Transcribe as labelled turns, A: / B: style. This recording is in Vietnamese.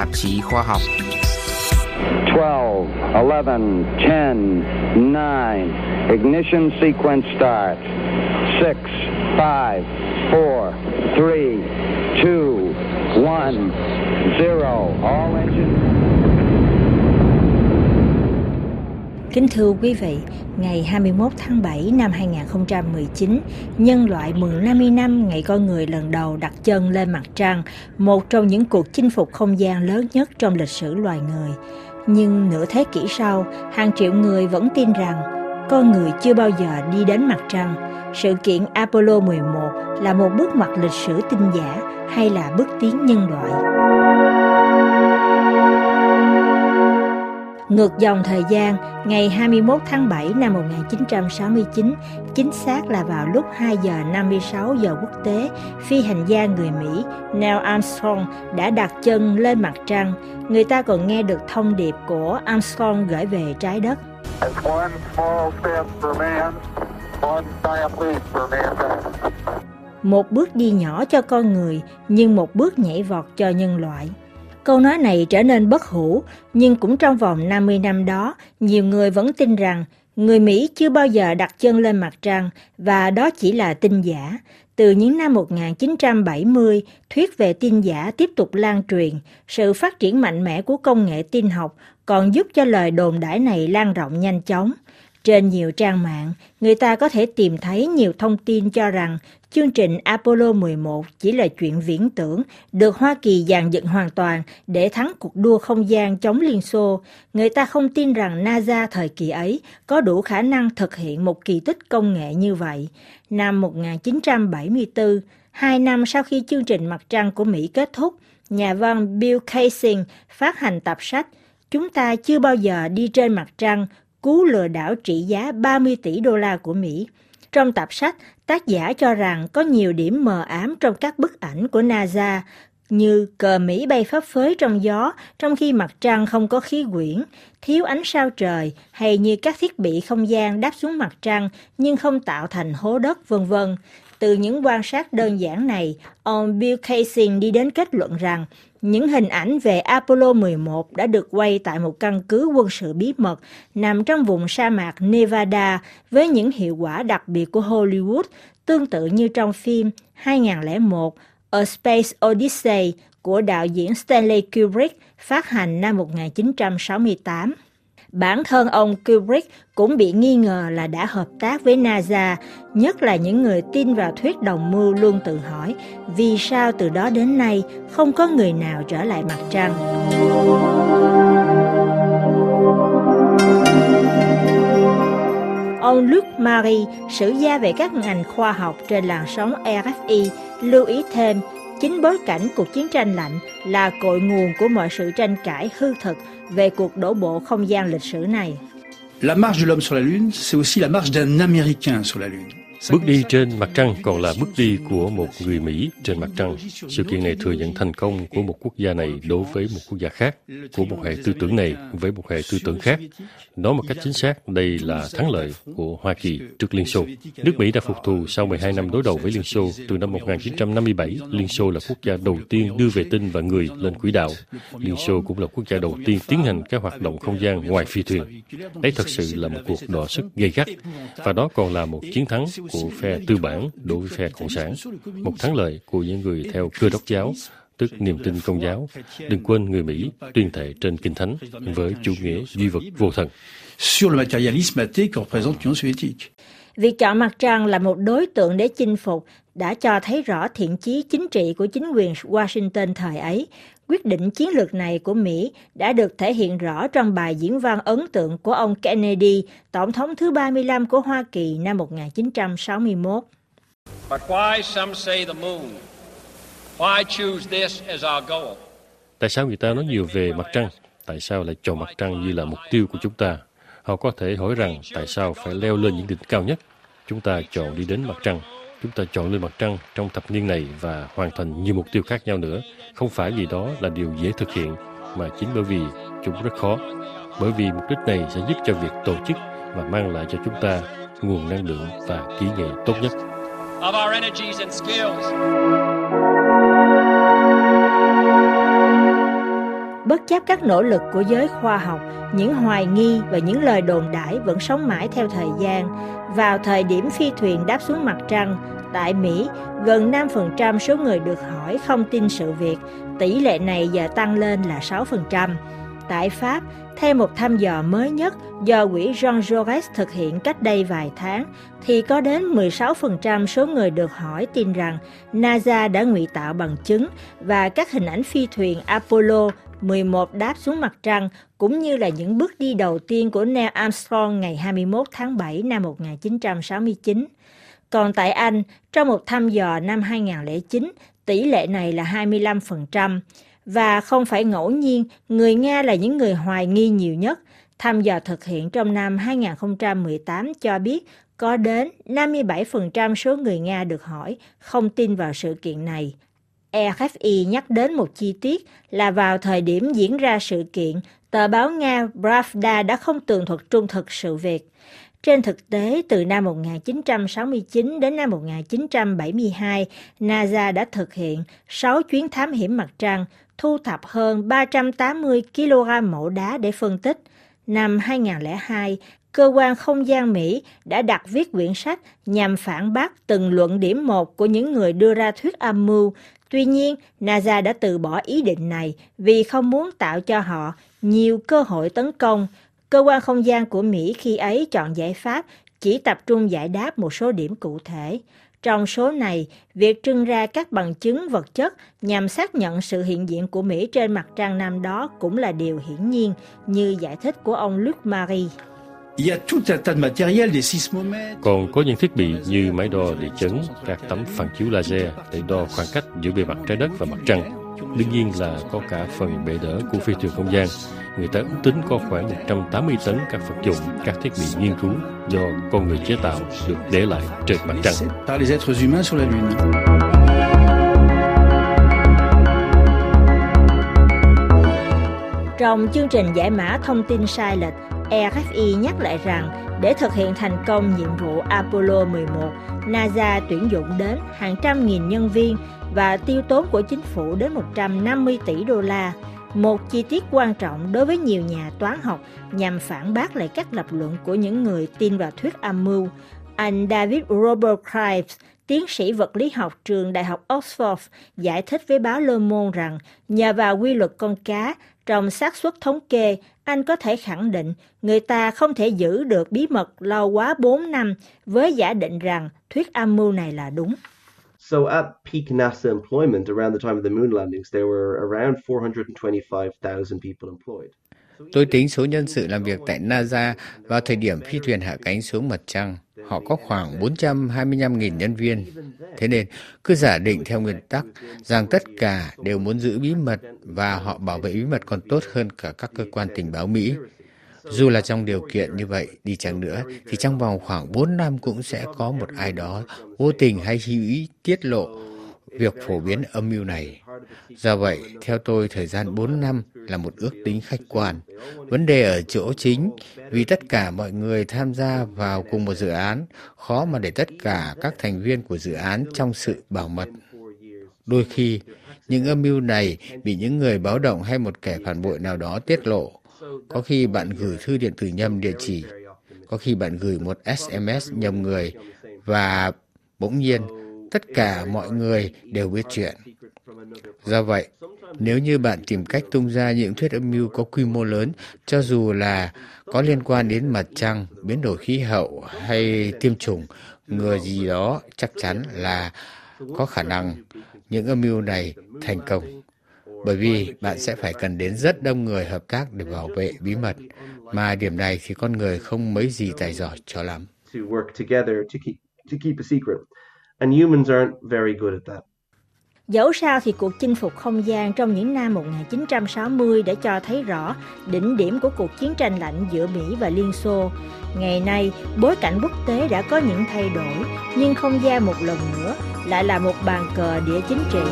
A: tạp chí khoa học.
B: 12, 11, 10, 9, ignition sequence start. 6, 5, 4, 3, 2, 1, 0. All engines.
C: Kính thưa quý vị, ngày 21 tháng 7 năm 2019, nhân loại mừng 50 năm ngày con người lần đầu đặt chân lên mặt trăng, một trong những cuộc chinh phục không gian lớn nhất trong lịch sử loài người. Nhưng nửa thế kỷ sau, hàng triệu người vẫn tin rằng con người chưa bao giờ đi đến mặt trăng. Sự kiện Apollo 11 là một bước ngoặt lịch sử tinh giả hay là bước tiến nhân loại. Ngược dòng thời gian, ngày 21 tháng 7 năm 1969, chính xác là vào lúc 2 giờ 56 giờ quốc tế, phi hành gia người Mỹ Neil Armstrong đã đặt chân lên mặt trăng. Người ta còn nghe được thông điệp của Armstrong gửi về trái đất. Một bước đi nhỏ cho con người, nhưng một bước nhảy vọt cho nhân loại. Câu nói này trở nên bất hủ, nhưng cũng trong vòng 50 năm đó, nhiều người vẫn tin rằng người Mỹ chưa bao giờ đặt chân lên mặt trăng và đó chỉ là tin giả. Từ những năm 1970, thuyết về tin giả tiếp tục lan truyền. Sự phát triển mạnh mẽ của công nghệ tin học còn giúp cho lời đồn đãi này lan rộng nhanh chóng. Trên nhiều trang mạng, người ta có thể tìm thấy nhiều thông tin cho rằng chương trình Apollo 11 chỉ là chuyện viễn tưởng, được Hoa Kỳ dàn dựng hoàn toàn để thắng cuộc đua không gian chống Liên Xô. Người ta không tin rằng NASA thời kỳ ấy có đủ khả năng thực hiện một kỳ tích công nghệ như vậy. Năm 1974, hai năm sau khi chương trình mặt trăng của Mỹ kết thúc, nhà văn Bill Kaysing phát hành tập sách Chúng ta chưa bao giờ đi trên mặt trăng, cú lừa đảo trị giá 30 tỷ đô la của Mỹ. Trong tập sách, tác giả cho rằng có nhiều điểm mờ ám trong các bức ảnh của NASA, như cờ Mỹ bay phấp phới trong gió trong khi mặt trăng không có khí quyển, thiếu ánh sao trời hay như các thiết bị không gian đáp xuống mặt trăng nhưng không tạo thành hố đất vân vân. Từ những quan sát đơn giản này, ông Bill Kaysing đi đến kết luận rằng những hình ảnh về Apollo 11 đã được quay tại một căn cứ quân sự bí mật nằm trong vùng sa mạc Nevada với những hiệu quả đặc biệt của Hollywood, tương tự như trong phim 2001 A Space Odyssey của đạo diễn Stanley Kubrick phát hành năm 1968. Bản thân ông Kubrick cũng bị nghi ngờ là đã hợp tác với NASA, nhất là những người tin vào thuyết đồng mưu luôn tự hỏi vì sao từ đó đến nay không có người nào trở lại mặt trăng. Ông Luc Marie, sử gia về các ngành khoa học trên làn sóng RFI, lưu ý thêm chính bối cảnh cuộc chiến tranh lạnh là cội nguồn của mọi sự tranh cãi hư thực về cuộc đổ bộ không gian lịch sử này.
D: La marche de l'homme sur la Lune, c'est aussi la marche d'un Américain sur la Lune.
E: Bước đi trên mặt trăng còn là bước đi của một người Mỹ trên mặt trăng. Sự kiện này thừa nhận thành công của một quốc gia này đối với một quốc gia khác, của một hệ tư tưởng này với một hệ tư tưởng khác. Nói một cách chính xác, đây là thắng lợi của Hoa Kỳ trước Liên Xô. Nước Mỹ đã phục thù sau 12 năm đối đầu với Liên Xô. Từ năm 1957, Liên Xô là quốc gia đầu tiên đưa vệ tinh và người lên quỹ đạo. Liên Xô cũng là quốc gia đầu tiên tiến hành các hoạt động không gian ngoài phi thuyền. Đấy thật sự là một cuộc đọ sức gây gắt. Và đó còn là một chiến thắng của phe tư bản đối với phe cộng sản, một thắng lợi của những người theo cơ đốc giáo, tức niềm tin công giáo. Đừng quên người Mỹ tuyên thệ trên kinh thánh với chủ nghĩa duy vật vô thần.
D: Sur le matérialisme athée que représente l'Union soviétique.
C: Việc chọn mặt trăng là một đối tượng để chinh phục đã cho thấy rõ thiện chí chính trị của chính quyền Washington thời ấy. Quyết định chiến lược này của Mỹ đã được thể hiện rõ trong bài diễn văn ấn tượng của ông Kennedy, tổng thống thứ 35 của Hoa Kỳ năm 1961.
F: But why some say the moon? Why choose this as our goal?
E: Tại sao người ta nói nhiều về mặt trăng? Tại sao lại chọn mặt trăng như là mục tiêu của chúng ta? Họ có thể hỏi rằng tại sao phải leo lên những đỉnh cao nhất? Chúng ta chọn đi đến mặt trăng. Chúng ta chọn lên mặt trăng trong thập niên này và hoàn thành nhiều mục tiêu khác nhau nữa. Không phải vì đó là điều dễ thực hiện, mà chính bởi vì chúng rất khó. Bởi vì mục đích này sẽ giúp cho việc tổ chức và mang lại cho chúng ta nguồn năng lượng và kỹ nghệ tốt nhất.
F: Of our energies and skills.
C: Bất chấp các nỗ lực của giới khoa học, những hoài nghi và những lời đồn đãi vẫn sống mãi theo thời gian. Vào thời điểm phi thuyền đáp xuống mặt trăng, tại Mỹ, gần 5% số người được hỏi không tin sự việc, tỷ lệ này giờ tăng lên là 6%. Tại Pháp, theo một thăm dò mới nhất do quỹ Jean Jaurès thực hiện cách đây vài tháng, thì có đến 16% số người được hỏi tin rằng NASA đã ngụy tạo bằng chứng và các hình ảnh phi thuyền Apollo 11 đáp xuống mặt trăng cũng như là những bước đi đầu tiên của Neil Armstrong ngày 21 tháng 7 năm 1969. Còn tại Anh, trong một thăm dò năm 2009, tỷ lệ này là 25%. Và không phải ngẫu nhiên, người Nga là những người hoài nghi nhiều nhất. Thăm dò thực hiện trong năm 2018 cho biết có đến 57% số người Nga được hỏi không tin vào sự kiện này. RFI nhắc đến một chi tiết là vào thời điểm diễn ra sự kiện, tờ báo Nga Pravda đã không tường thuật trung thực sự việc. Trên thực tế, từ năm 1969 đến năm 1972, NASA đã thực hiện 6 chuyến thám hiểm mặt trăng, thu thập hơn 380 kg mẫu đá để phân tích. Năm 2002, cơ quan không gian Mỹ đã đặt viết quyển sách nhằm phản bác từng luận điểm một của những người đưa ra thuyết âm mưu. Tuy nhiên, NASA đã từ bỏ ý định này vì không muốn tạo cho họ nhiều cơ hội tấn công. Cơ quan không gian của Mỹ khi ấy chọn giải pháp chỉ tập trung giải đáp một số điểm cụ thể. Trong số này, việc trưng ra các bằng chứng vật chất nhằm xác nhận sự hiện diện của Mỹ trên mặt trăng năm đó cũng là điều hiển nhiên, như giải thích của ông Luc Marie.
E: Còn có những thiết bị như máy đo địa chấn, các tấm phản chiếu laser để đo khoảng cách giữa bề mặt trái đất và mặt trăng. Đương nhiên là có cả phần bệ đỡ của phi thuyền không gian. Người ta ước tính có khoảng 180 tấn các vật dụng, các thiết bị nghiên cứu do con người chế tạo được để lại trên mặt trăng.
C: Trong chương trình giải mã thông tin sai lệch, RFI nhắc lại rằng để thực hiện thành công nhiệm vụ Apollo 11, NASA tuyển dụng đến hàng trăm nghìn nhân viên và tiêu tốn của chính phủ đến 150 tỷ đô la. Một chi tiết quan trọng đối với nhiều nhà toán học nhằm phản bác lại các lập luận của những người tin vào thuyết âm mưu. Anh David Robert Crives, tiến sĩ vật lý học trường Đại học Oxford, giải thích với báo Le Monde rằng nhờ vào quy luật con cá, trong xác suất thống kê, anh có thể khẳng định người ta không thể giữ được bí mật lâu quá 4 năm với giả định rằng thuyết âm mưu này là đúng.
A: So at peak NASA employment around the time of the moon landings, there were around 425,000 people employed.
G: Tôi tính số nhân sự làm việc tại NASA vào thời điểm phi thuyền hạ cánh xuống mặt trăng. Họ có khoảng 425.000 nhân viên. Thế nên, cứ giả định theo nguyên tắc rằng tất cả đều muốn giữ bí mật và họ bảo vệ bí mật còn tốt hơn cả các cơ quan tình báo Mỹ. Dù là trong điều kiện như vậy đi chăng nữa, thì trong vòng khoảng 4 năm cũng sẽ có một ai đó vô tình hay hữu ý tiết lộ việc phổ biến âm mưu này. Do vậy, theo tôi, thời gian 4 năm là một ước tính khách quan. Vấn đề ở chỗ chính, vì tất cả mọi người tham gia vào cùng một dự án, khó mà để tất cả các thành viên của dự án trong sự bảo mật. Đôi khi, những âm mưu này bị những người báo động hay một kẻ phản bội nào đó tiết lộ. Có khi bạn gửi thư điện tử nhầm địa chỉ, có khi bạn gửi một SMS nhầm người và bỗng nhiên tất cả mọi người đều biết chuyện. Do vậy, nếu như bạn tìm cách tung ra những thuyết âm mưu có quy mô lớn, cho dù là có liên quan đến mặt trăng, biến đổi khí hậu hay tiêm chủng, người gì đó chắc chắn là có khả năng những âm mưu này thành công. Bởi vì bạn sẽ phải cần đến rất đông người hợp tác để bảo vệ bí mật, mà điểm này thì con người không mấy gì tài giỏi cho lắm.
C: Dẫu sao thì cuộc chinh phục không gian trong những năm 1960 đã cho thấy rõ đỉnh điểm của cuộc chiến tranh lạnh giữa Mỹ và Liên Xô. Ngày nay, bối cảnh quốc tế đã có những thay đổi, nhưng không gian một lần nữa lại là một bàn cờ địa chính trị.